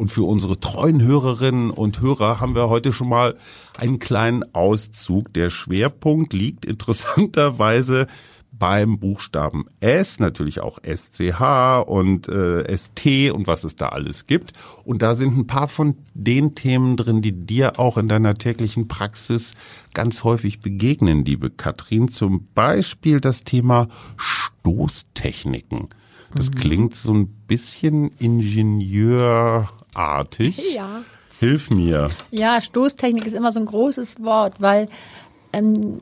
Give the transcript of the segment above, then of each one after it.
Und für unsere treuen Hörerinnen und Hörer haben wir heute schon mal einen kleinen Auszug. Der Schwerpunkt liegt interessanterweise beim Buchstaben S, natürlich auch SCH und äh, ST und was es da alles gibt. Und da sind ein paar von den Themen drin, die dir auch in deiner täglichen Praxis ganz häufig begegnen, liebe Katrin. Zum Beispiel das Thema Stoßtechniken. Das mhm. klingt so ein bisschen ingenieurartig. Ja. Hilf mir. Ja, Stoßtechnik ist immer so ein großes Wort, weil ähm,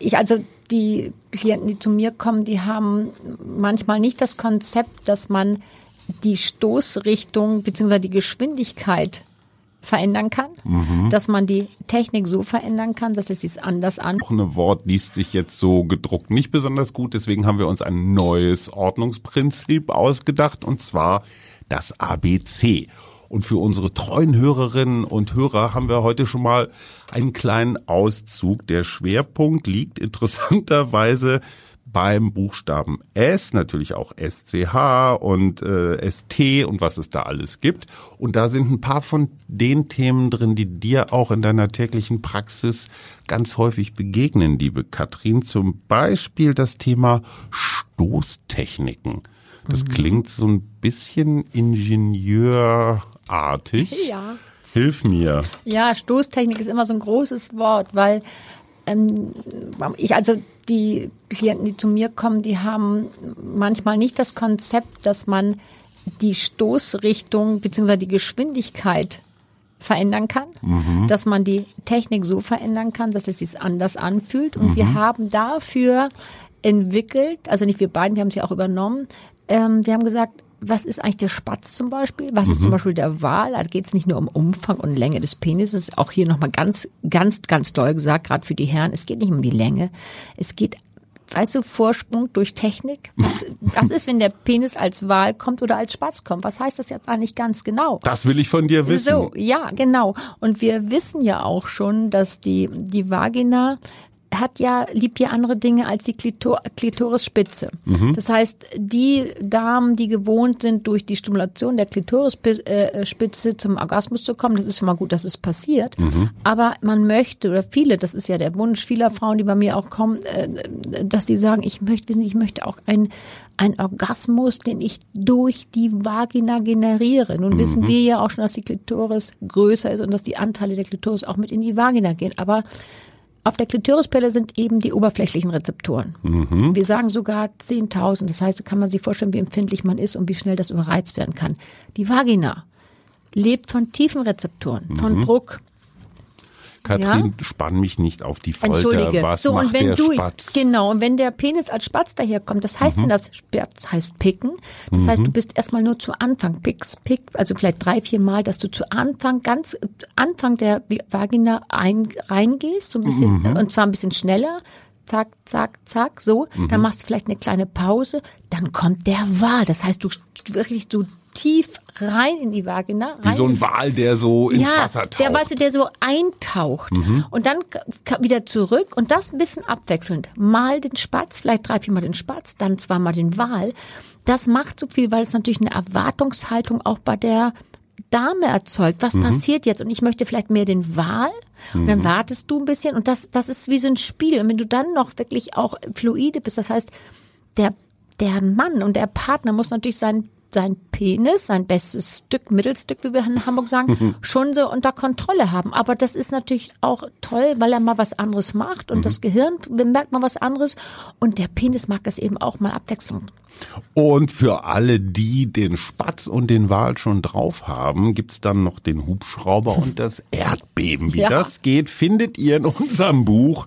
ich also die Klienten, die zu mir kommen, die haben manchmal nicht das Konzept, dass man die Stoßrichtung bzw. die Geschwindigkeit verändern kann, mhm. dass man die Technik so verändern kann, dass es sich anders an. Auch ein Wort liest sich jetzt so gedruckt nicht besonders gut, deswegen haben wir uns ein neues Ordnungsprinzip ausgedacht und zwar das ABC. Und für unsere treuen Hörerinnen und Hörer haben wir heute schon mal einen kleinen Auszug. Der Schwerpunkt liegt interessanterweise beim Buchstaben S, natürlich auch SCH und äh, ST und was es da alles gibt. Und da sind ein paar von den Themen drin, die dir auch in deiner täglichen Praxis ganz häufig begegnen, liebe Katrin. Zum Beispiel das Thema Stoßtechniken. Das mhm. klingt so ein bisschen ingenieurartig. Ja. Hilf mir. Ja, Stoßtechnik ist immer so ein großes Wort, weil ähm, ich also die Klienten, die zu mir kommen, die haben manchmal nicht das Konzept, dass man die Stoßrichtung bzw. die Geschwindigkeit verändern kann, mhm. dass man die Technik so verändern kann, dass es sich anders anfühlt. Und mhm. wir haben dafür entwickelt, also nicht wir beiden, wir haben sie auch übernommen, ähm, wir haben gesagt, was ist eigentlich der Spatz zum Beispiel? Was mhm. ist zum mhm. Beispiel der Wal? Da geht es nicht nur um Umfang und Länge des Penises, auch hier nochmal ganz, ganz, ganz doll gesagt, gerade für die Herren, es geht nicht um die Länge. Es geht, weißt du, Vorsprung durch Technik. Was, was ist, wenn der Penis als Wal kommt oder als Spatz kommt? Was heißt das jetzt eigentlich ganz genau? Das will ich von dir wissen. So, ja, genau. Und wir wissen ja auch schon, dass die, die Vagina hat ja, liebt ja andere Dinge als die Klitor Klitorisspitze. Mhm. Das heißt, die Damen, die gewohnt sind, durch die Stimulation der Klitorisspitze zum Orgasmus zu kommen, das ist schon mal gut, dass es passiert. Mhm. Aber man möchte, oder viele, das ist ja der Wunsch vieler Frauen, die bei mir auch kommen, äh, dass sie sagen, ich möchte, ich möchte auch ein, ein Orgasmus, den ich durch die Vagina generiere. Nun mhm. wissen wir ja auch schon, dass die Klitoris größer ist und dass die Anteile der Klitoris auch mit in die Vagina gehen. Aber auf der Klitorispelle sind eben die oberflächlichen Rezeptoren. Mhm. Wir sagen sogar 10.000. Das heißt, kann man sich vorstellen, wie empfindlich man ist und wie schnell das überreizt werden kann. Die Vagina lebt von tiefen Rezeptoren, mhm. von Druck, Katrin, ja? spann mich nicht auf die Folter. Entschuldige. Was so, macht und wenn der du, Spatz? Genau, und wenn der Penis als Spatz daherkommt, das heißt mhm. denn das Spatz heißt picken. Das mhm. heißt, du bist erstmal nur zu Anfang, picks, pick, also vielleicht drei, vier Mal, dass du zu Anfang, ganz Anfang der Vagina ein, reingehst, so ein bisschen, mhm. und zwar ein bisschen schneller, zack, zack, zack, so. Mhm. Dann machst du vielleicht eine kleine Pause. Dann kommt der Wal. Das heißt, du wirklich, du tief rein in die Vagina. Wie so ein Wal, der so ins ja, Wasser taucht. Der, weißt du, der so eintaucht mhm. und dann wieder zurück und das ein bisschen abwechselnd. Mal den Spatz, vielleicht drei, viermal den Spatz, dann zweimal den Wal. Das macht so viel, weil es natürlich eine Erwartungshaltung auch bei der Dame erzeugt. Was mhm. passiert jetzt? Und ich möchte vielleicht mehr den Wal. Mhm. Und dann mhm. wartest du ein bisschen und das, das ist wie so ein Spiel. Und wenn du dann noch wirklich auch fluide bist, das heißt, der der Mann und der Partner muss natürlich seinen sein Penis, sein bestes Stück, Mittelstück, wie wir in Hamburg sagen, schon so unter Kontrolle haben. Aber das ist natürlich auch toll, weil er mal was anderes macht und mhm. das Gehirn bemerkt mal was anderes und der Penis mag es eben auch mal Abwechslung. Und für alle, die den Spatz und den Wal schon drauf haben, gibt's dann noch den Hubschrauber und das Erdbeben. Wie ja. das geht, findet ihr in unserem Buch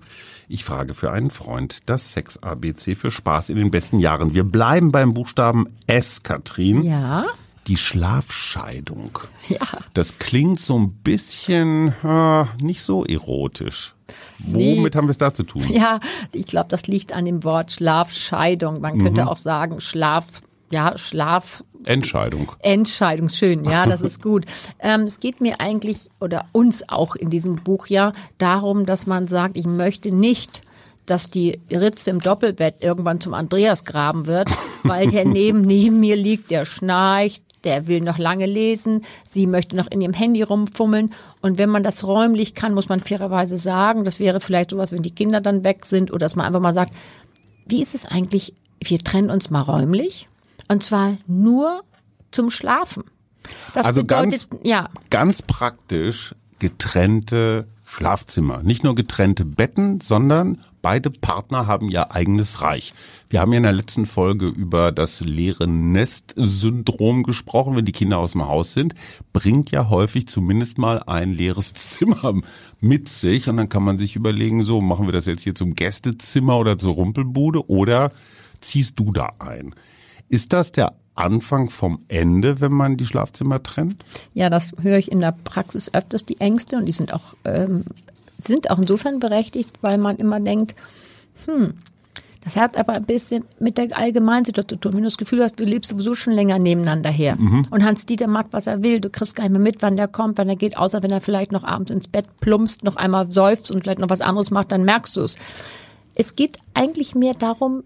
ich frage für einen Freund. Das Sex-ABC für Spaß in den besten Jahren. Wir bleiben beim Buchstaben S, Katrin. Ja. Die Schlafscheidung. Ja. Das klingt so ein bisschen äh, nicht so erotisch. Womit haben wir es da zu tun? Ja, ich glaube, das liegt an dem Wort Schlafscheidung. Man könnte mhm. auch sagen Schlaf, ja, Schlaf, Entscheidung. Entscheidung, schön, ja, das ist gut. ähm, es geht mir eigentlich oder uns auch in diesem Buch ja darum, dass man sagt, ich möchte nicht dass die Ritze im Doppelbett irgendwann zum Andreas graben wird, weil der neben, neben mir liegt, der schnarcht, der will noch lange lesen, sie möchte noch in ihrem Handy rumfummeln. Und wenn man das räumlich kann, muss man fairerweise sagen, das wäre vielleicht sowas, wenn die Kinder dann weg sind oder dass man einfach mal sagt, wie ist es eigentlich, wir trennen uns mal räumlich und zwar nur zum Schlafen. Das also bedeutet, ganz, ja. ganz praktisch getrennte Schlafzimmer. Nicht nur getrennte Betten, sondern beide Partner haben ihr eigenes Reich. Wir haben ja in der letzten Folge über das leere Nest-Syndrom gesprochen. Wenn die Kinder aus dem Haus sind, bringt ja häufig zumindest mal ein leeres Zimmer mit sich. Und dann kann man sich überlegen, so machen wir das jetzt hier zum Gästezimmer oder zur Rumpelbude oder ziehst du da ein? Ist das der Anfang vom Ende, wenn man die Schlafzimmer trennt? Ja, das höre ich in der Praxis öfters, die Ängste. Und die sind auch, ähm, sind auch insofern berechtigt, weil man immer denkt, hm, das hat aber ein bisschen mit der Allgemeinsituation zu tun. Wenn du das Gefühl hast, du lebst sowieso schon länger nebeneinander her. Mhm. Und Hans-Dieter macht, was er will. Du kriegst gar nicht mehr mit, wann der kommt, wann er geht, außer wenn er vielleicht noch abends ins Bett plumpst, noch einmal seufzt und vielleicht noch was anderes macht, dann merkst du es. Es geht eigentlich mehr darum,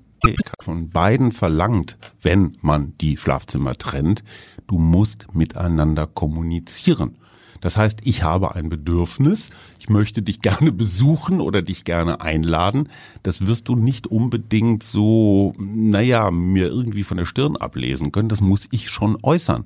von beiden verlangt, wenn man die Schlafzimmer trennt, du musst miteinander kommunizieren. Das heißt, ich habe ein Bedürfnis, ich möchte dich gerne besuchen oder dich gerne einladen. Das wirst du nicht unbedingt so, naja, mir irgendwie von der Stirn ablesen können. Das muss ich schon äußern.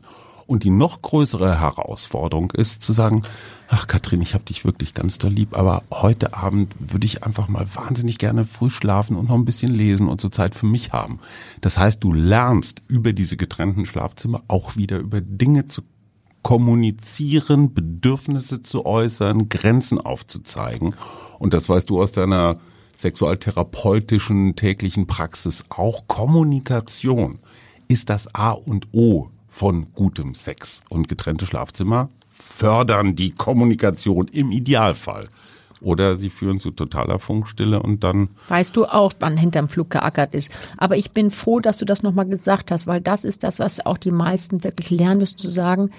Und die noch größere Herausforderung ist zu sagen, ach Katrin, ich habe dich wirklich ganz doll lieb, aber heute Abend würde ich einfach mal wahnsinnig gerne früh schlafen und noch ein bisschen lesen und so Zeit für mich haben. Das heißt, du lernst über diese getrennten Schlafzimmer auch wieder über Dinge zu kommunizieren, Bedürfnisse zu äußern, Grenzen aufzuzeigen. Und das weißt du aus deiner sexualtherapeutischen täglichen Praxis auch. Kommunikation ist das A und O von gutem Sex. Und getrennte Schlafzimmer fördern die Kommunikation im Idealfall. Oder sie führen zu totaler Funkstille und dann. Weißt du auch, wann hinterm Flug geackert ist. Aber ich bin froh, dass du das nochmal gesagt hast, weil das ist das, was auch die meisten wirklich lernen müssen zu sagen.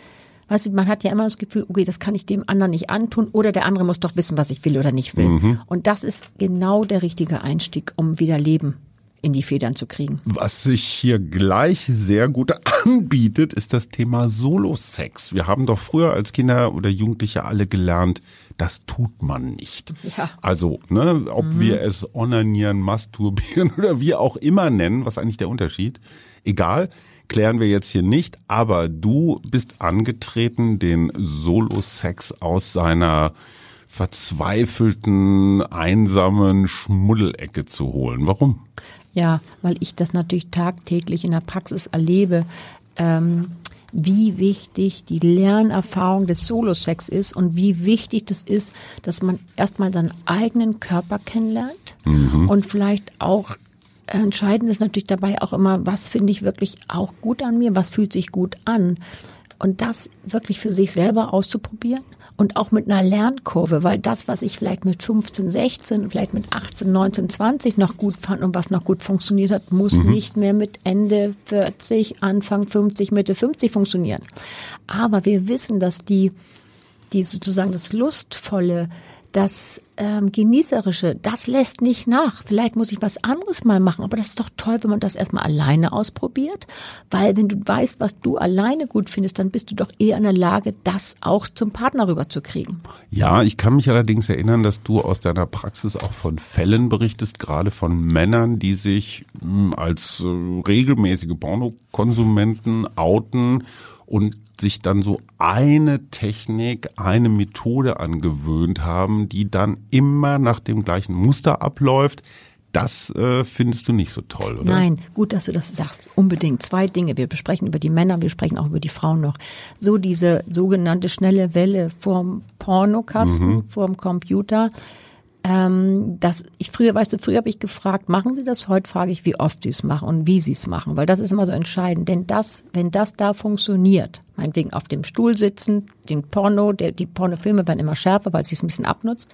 Weißt du, man hat ja immer das Gefühl, okay, das kann ich dem anderen nicht antun oder der andere muss doch wissen, was ich will oder nicht will. Mhm. Und das ist genau der richtige Einstieg, um wieder Leben in die Federn zu kriegen. Was sich hier gleich sehr gut anbietet, ist das Thema Solo-Sex. Wir haben doch früher als Kinder oder Jugendliche alle gelernt, das tut man nicht. Ja. Also, ne, ob mhm. wir es onanieren, masturbieren oder wie auch immer nennen, was eigentlich der Unterschied? Egal, klären wir jetzt hier nicht, aber du bist angetreten, den Solo-Sex aus seiner verzweifelten, einsamen Schmuddelecke zu holen. Warum? Ja, weil ich das natürlich tagtäglich in der Praxis erlebe, ähm, wie wichtig die Lernerfahrung des Solo-Sex ist und wie wichtig das ist, dass man erstmal seinen eigenen Körper kennenlernt mhm. und vielleicht auch entscheidend ist natürlich dabei auch immer, was finde ich wirklich auch gut an mir, was fühlt sich gut an. Und das wirklich für sich selber auszuprobieren und auch mit einer Lernkurve, weil das, was ich vielleicht mit 15, 16, vielleicht mit 18, 19, 20 noch gut fand und was noch gut funktioniert hat, muss mhm. nicht mehr mit Ende 40, Anfang 50, Mitte 50 funktionieren. Aber wir wissen, dass die, die sozusagen das Lustvolle, das ähm, Genießerische, das lässt nicht nach. Vielleicht muss ich was anderes mal machen, aber das ist doch toll, wenn man das erstmal alleine ausprobiert, weil wenn du weißt, was du alleine gut findest, dann bist du doch eher in der Lage, das auch zum Partner rüberzukriegen. Ja, ich kann mich allerdings erinnern, dass du aus deiner Praxis auch von Fällen berichtest, gerade von Männern, die sich mh, hm, als äh, regelmäßige Pornokonsumenten outen und sich dann so eine Technik, eine Methode angewöhnt haben, die dann immer nach dem gleichen Muster abläuft. Das äh, findest du nicht so toll, oder? Nein, gut, dass du das sagst. Unbedingt. Zwei Dinge. Wir besprechen über die Männer, wir sprechen auch über die Frauen noch. So diese sogenannte schnelle Welle vorm Pornokasten, mhm. vorm Computer ähm, das, ich früher, weißt du, früher habe ich gefragt, machen Sie das? Heute frage ich, wie oft Sie es machen und wie Sie es machen, weil das ist immer so entscheidend. Denn das, wenn das da funktioniert, meinetwegen auf dem Stuhl sitzen, den Porno, der, die Pornofilme werden immer schärfer, weil es sich ein bisschen abnutzt.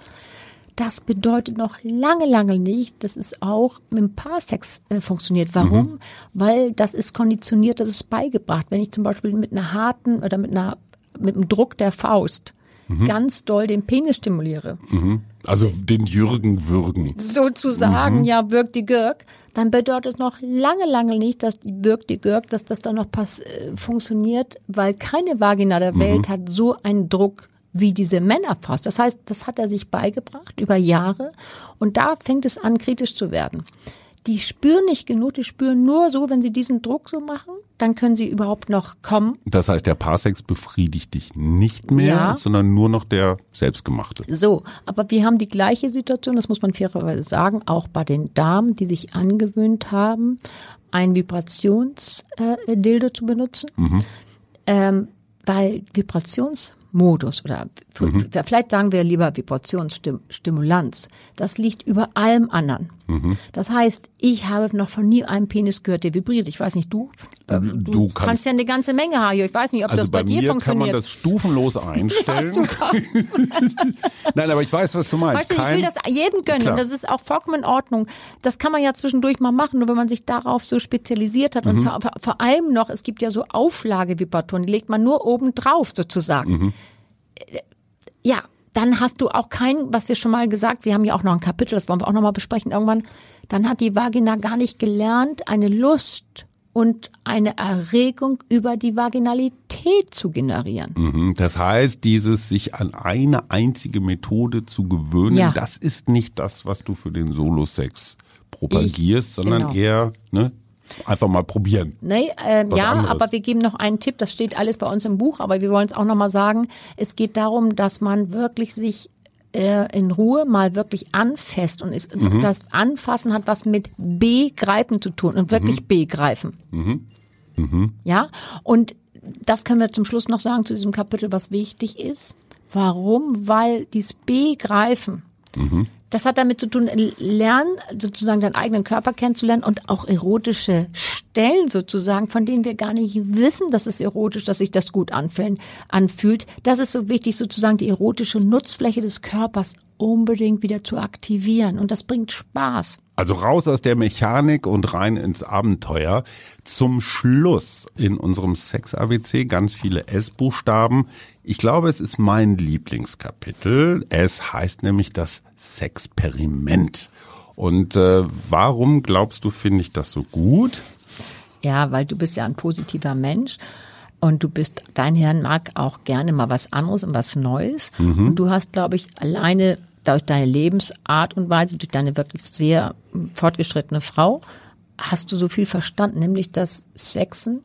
Das bedeutet noch lange, lange nicht, dass es auch mit dem Paarsex äh, funktioniert. Warum? Mhm. Weil das ist konditioniert, das ist beigebracht. Wenn ich zum Beispiel mit einer harten oder mit einer, mit einem Druck der Faust ganz doll den Penis stimuliere, Also den Jürgen würgen. sozusagen, ja, wirkt die Gürk, dann bedeutet es noch lange, lange nicht, dass die wirkt die Gürk, dass das dann noch pass äh, funktioniert, weil keine Vagina der Welt hat so einen Druck wie diese Männerfaust. Das heißt, das hat er sich beigebracht über Jahre. Und da fängt es an, kritisch zu werden. Die spüren nicht genug, die spüren nur so, wenn sie diesen Druck so machen, dann können sie überhaupt noch kommen. Das heißt, der Paarsex befriedigt dich nicht mehr, Ja. sondern nur noch der selbstgemachte. So, aber wir haben die gleiche Situation, das muss man fairerweise sagen, auch bei den Damen, die sich angewöhnt haben, ein Vibrationsdildo zu benutzen. Ähm, weil Vibrationsmodus oder für, vielleicht sagen wir lieber Vibrationsstimulanz, das liegt über allem anderen. Das heißt, ich habe noch von nie einen Penis gehört, der vibriert. Ich weiß nicht, du? Du, du kannst- kannst ja eine ganze Menge haben. Ich weiß nicht, ob Also das bei, bei dir mir kann man funktioniert. das stufenlos einstellen. Nein, aber ich weiß, was du meinst. Weißt du, ich will Kein- das jedem gönnen Klar. das ist auch vollkommen in Ordnung. Das kann man ja zwischendurch mal machen, nur wenn man sich darauf so spezialisiert hat. Und Mhm. vor, allem noch, es gibt ja so Auflagevibratoren, die legt man nur oben drauf sozusagen. Mhm. Äh, Ja, dann hast du auch kein, was wir schon mal gesagt, wir haben ja auch noch ein Kapitel, das wollen wir auch noch mal besprechen irgendwann. Dann hat die Vagina gar nicht gelernt, eine Lust und eine Erregung über die Vaginalität zu generieren. Mhm. Das heißt, dieses sich an eine einzige Methode zu gewöhnen, Ja. das ist nicht das, was du für den Solo-Sex propagierst, Ich- sondern genau. eher ne, einfach mal probieren. Nee, Was ja, anderes. aber wir geben noch einen Tipp, das steht alles bei uns im Buch, aber wir wollen es auch nochmal sagen. Es geht darum, dass man wirklich sich äh, in Ruhe mal wirklich anfasst und ist, Mhm. das Anfassen hat was mit Begreifen zu tun und wirklich Mhm. begreifen. Ja, und das können wir zum Schluss noch sagen zu diesem Kapitel, was wichtig ist. Warum? Weil dieses Begreifen, das hat damit zu tun, lernen, sozusagen deinen eigenen Körper kennenzulernen und auch erotische Stellen sozusagen, von denen wir gar nicht wissen, dass es erotisch, dass sich das gut anfühlen, anfühlt. Das ist so wichtig, sozusagen die erotische Nutzfläche des Körpers unbedingt wieder zu aktivieren. Und das bringt Spaß. Also raus aus der Mechanik und rein ins Abenteuer. Zum Schluss in unserem Sex-ABC ganz viele S-Buchstaben. Ich glaube, es ist mein Lieblingskapitel. Es heißt nämlich das Sexperiment. Und äh, warum glaubst du, finde ich das so gut? Ja, weil du bist ja ein positiver Mensch und du bist, dein Herrn mag auch gerne mal was anderes und was Neues. Und du hast, glaube ich, alleine durch deine Lebensart und Weise, durch deine wirklich sehr fortgeschrittene Frau, hast du so viel verstanden, nämlich dass Sexen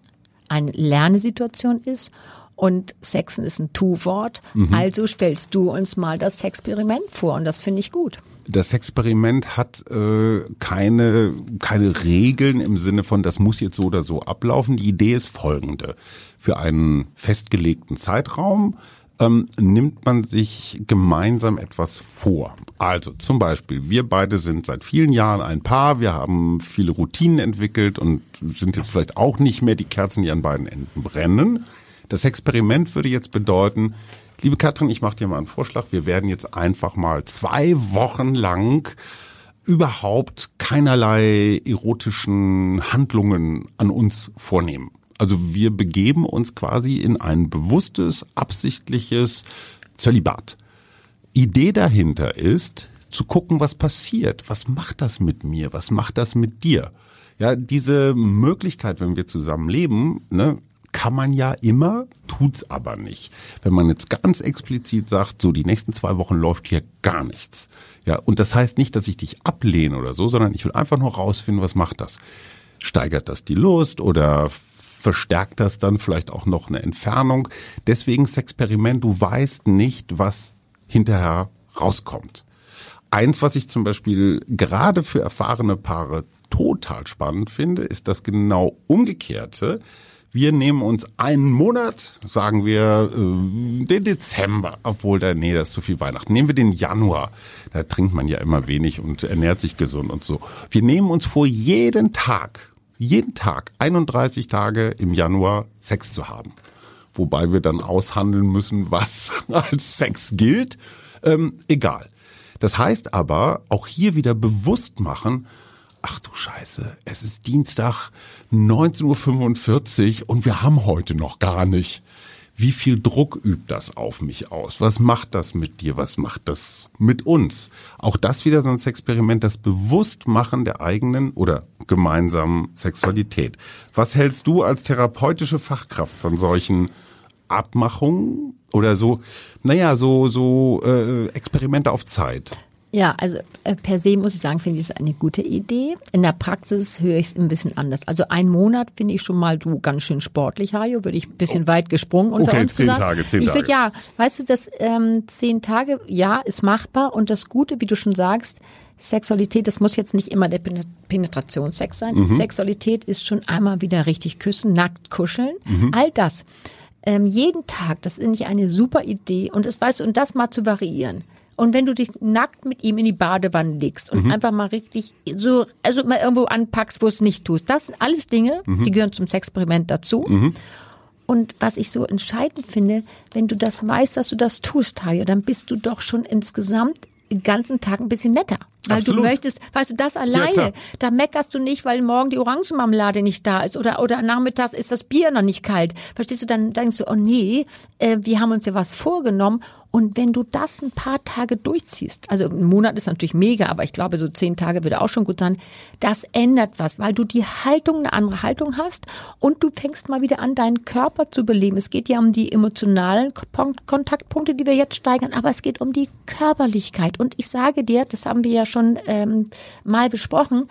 eine Lernesituation ist und Sexen ist ein Tu-Wort. Also stellst du uns mal das Sexperiment vor und das finde ich gut. Das Experiment hat äh, keine, keine Regeln im Sinne von, das muss jetzt so oder so ablaufen. Die Idee ist folgende. Für einen festgelegten Zeitraum ähm, nimmt man sich gemeinsam etwas vor. Also zum Beispiel, wir beide sind seit vielen Jahren ein Paar, wir haben viele Routinen entwickelt und sind jetzt vielleicht auch nicht mehr die Kerzen, die an beiden Enden brennen. Das Experiment würde jetzt bedeuten, liebe Katrin, ich mache dir mal einen Vorschlag, wir werden jetzt einfach mal zwei Wochen lang überhaupt keinerlei erotischen Handlungen an uns vornehmen. Also wir begeben uns quasi in ein bewusstes, absichtliches Zölibat. Idee dahinter ist, zu gucken, was passiert. Was macht das mit mir? Was macht das mit dir? Ja, diese Möglichkeit, wenn wir zusammen leben, ne, kann man ja immer, tut's aber nicht. Wenn man jetzt ganz explizit sagt, so die nächsten zwei Wochen läuft hier gar nichts. Ja, und das heißt nicht, dass ich dich ablehne oder so, sondern ich will einfach nur rausfinden, was macht das? Steigert das die Lust oder verstärkt das dann vielleicht auch noch eine Entfernung? Deswegen das Experiment, du weißt nicht, was hinterher rauskommt. Eins, was ich zum Beispiel gerade für erfahrene Paare total spannend finde, ist das genau umgekehrte. Wir nehmen uns einen Monat, sagen wir äh, den Dezember, obwohl da, nee, das ist zu viel Weihnachten. Nehmen wir den Januar, da trinkt man ja immer wenig und ernährt sich gesund und so. Wir nehmen uns vor, jeden Tag, jeden Tag, 31 Tage im Januar Sex zu haben. Wobei wir dann aushandeln müssen, was als Sex gilt. Ähm, egal. Das heißt aber, auch hier wieder bewusst machen, ach du Scheiße, es ist Dienstag 19.45 Uhr und wir haben heute noch gar nicht. Wie viel Druck übt das auf mich aus? Was macht das mit dir? Was macht das mit uns? Auch das wieder so ein Experiment, das Bewusstmachen der eigenen oder gemeinsamen Sexualität. Was hältst du als therapeutische Fachkraft von solchen Abmachungen oder so, naja, so, so äh, Experimente auf Zeit? Ja, also äh, per se muss ich sagen, finde ich es eine gute Idee. In der Praxis höre ich es ein bisschen anders. Also ein Monat finde ich schon mal so ganz schön sportlich, Hajo, würde ich ein bisschen oh. weit gesprungen unter okay, uns zehn gesagt. Tage, zehn ich Tage. würde ja, weißt du, das ähm, zehn Tage, ja, ist machbar und das Gute, wie du schon sagst, Sexualität, das muss jetzt nicht immer der Penetrationssex sein. Mhm. Sexualität ist schon einmal wieder richtig küssen, nackt kuscheln, mhm. all das. Ähm, jeden Tag, das finde ich eine super Idee und das weißt du, und das mal zu variieren. Und wenn du dich nackt mit ihm in die Badewanne legst und mhm. einfach mal richtig so, also mal irgendwo anpackst, wo es nicht tust, das sind alles Dinge, mhm. die gehören zum Sexperiment dazu. Mhm. Und was ich so entscheidend finde, wenn du das weißt, dass du das tust, Tayo, dann bist du doch schon insgesamt den ganzen Tag ein bisschen netter. Weil Absolut. du möchtest, weißt du, das alleine, Ja, da meckerst du nicht, weil morgen die Orangenmarmelade nicht da ist oder, oder nachmittags ist das Bier noch nicht kalt. Verstehst du, dann denkst du, oh nee, äh, wir haben uns ja was vorgenommen. Und wenn du das ein paar Tage durchziehst, also ein Monat ist natürlich mega, aber ich glaube, so zehn Tage würde auch schon gut sein, das ändert was, weil du die Haltung, eine andere Haltung hast und du fängst mal wieder an, deinen Körper zu beleben. Es geht ja um die emotionalen Kontaktpunkte, die wir jetzt steigern, aber es geht um die Körperlichkeit. Und ich sage dir, das haben wir ja schon ähm, mal besprochen,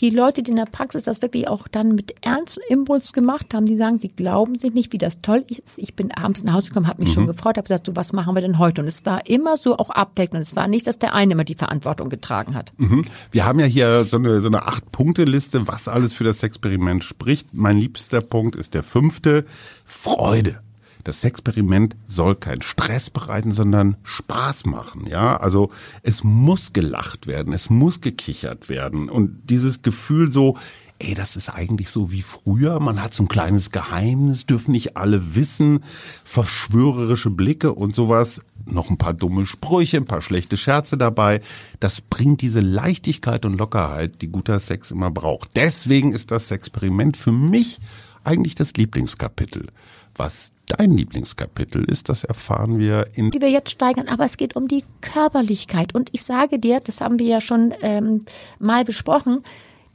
die Leute, die in der Praxis das wirklich auch dann mit Ernst und Impuls gemacht haben, die sagen, sie glauben sich nicht, wie das toll ist. Ich bin abends nach Hause gekommen, habe mich mhm. schon gefreut, habe gesagt, so was machen wir denn heute? Und es war immer so auch abdeckend. Es war nicht, dass der eine immer die Verantwortung getragen hat. Mhm. Wir haben ja hier so eine, so eine Acht-Punkte-Liste, was alles für das Experiment spricht. Mein liebster Punkt ist der fünfte, Freude das Experiment soll keinen Stress bereiten, sondern Spaß machen. Ja, also es muss gelacht werden, es muss gekichert werden und dieses Gefühl so, ey, das ist eigentlich so wie früher. Man hat so ein kleines Geheimnis, dürfen nicht alle wissen, verschwörerische Blicke und sowas. Noch ein paar dumme Sprüche, ein paar schlechte Scherze dabei. Das bringt diese Leichtigkeit und Lockerheit, die guter Sex immer braucht. Deswegen ist das Experiment für mich eigentlich das Lieblingskapitel. Was dein Lieblingskapitel ist, das erfahren wir in. Die wir jetzt steigern, aber es geht um die Körperlichkeit. Und ich sage dir, das haben wir ja schon ähm, mal besprochen,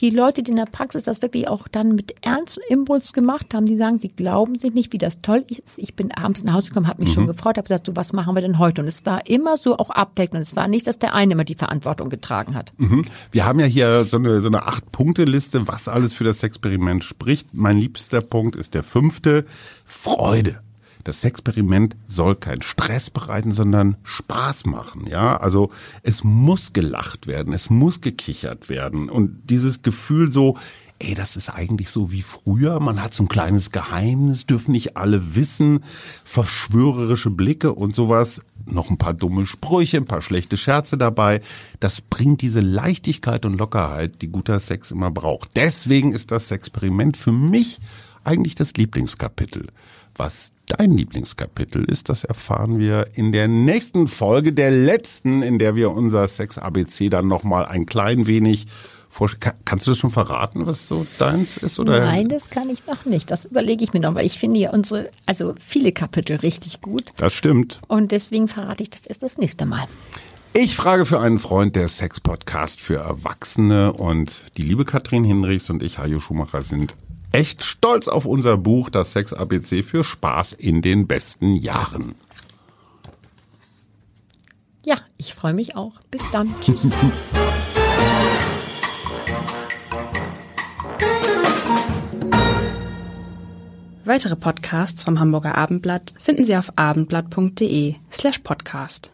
die Leute, die in der Praxis das wirklich auch dann mit Ernst und Impuls gemacht haben, die sagen, sie glauben sich nicht, wie das toll ist. Ich bin abends nach Hause gekommen, habe mich mhm. schon gefreut, habe gesagt, so was machen wir denn heute? Und es war immer so auch abdeckend. Es war nicht, dass der eine immer die Verantwortung getragen hat. Mhm. Wir haben ja hier so eine, so eine Acht-Punkte-Liste, was alles für das Experiment spricht. Mein liebster Punkt ist der fünfte, Freude das Experiment soll keinen Stress bereiten, sondern Spaß machen. Ja, also es muss gelacht werden, es muss gekichert werden und dieses Gefühl so, ey, das ist eigentlich so wie früher. Man hat so ein kleines Geheimnis, dürfen nicht alle wissen, verschwörerische Blicke und sowas. Noch ein paar dumme Sprüche, ein paar schlechte Scherze dabei. Das bringt diese Leichtigkeit und Lockerheit, die guter Sex immer braucht. Deswegen ist das Experiment für mich eigentlich das Lieblingskapitel. Was dein Lieblingskapitel ist, das erfahren wir in der nächsten Folge, der letzten, in der wir unser Sex ABC dann nochmal ein klein wenig Kannst du das schon verraten, was so deins ist? Oder? Nein, das kann ich noch nicht. Das überlege ich mir noch, weil ich finde ja unsere, also viele Kapitel richtig gut. Das stimmt. Und deswegen verrate ich das erst das nächste Mal. Ich frage für einen Freund der Sex-Podcast für Erwachsene und die liebe Katrin Hinrichs und ich, Hajo Schumacher, sind echt stolz auf unser Buch, das Sex ABC für Spaß in den besten Jahren. Ja, ich freue mich auch. Bis dann. Tschüss. Weitere Podcasts vom Hamburger Abendblatt finden Sie auf abendblatt.de slash podcast.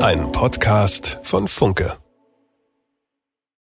Ein Podcast von Funke.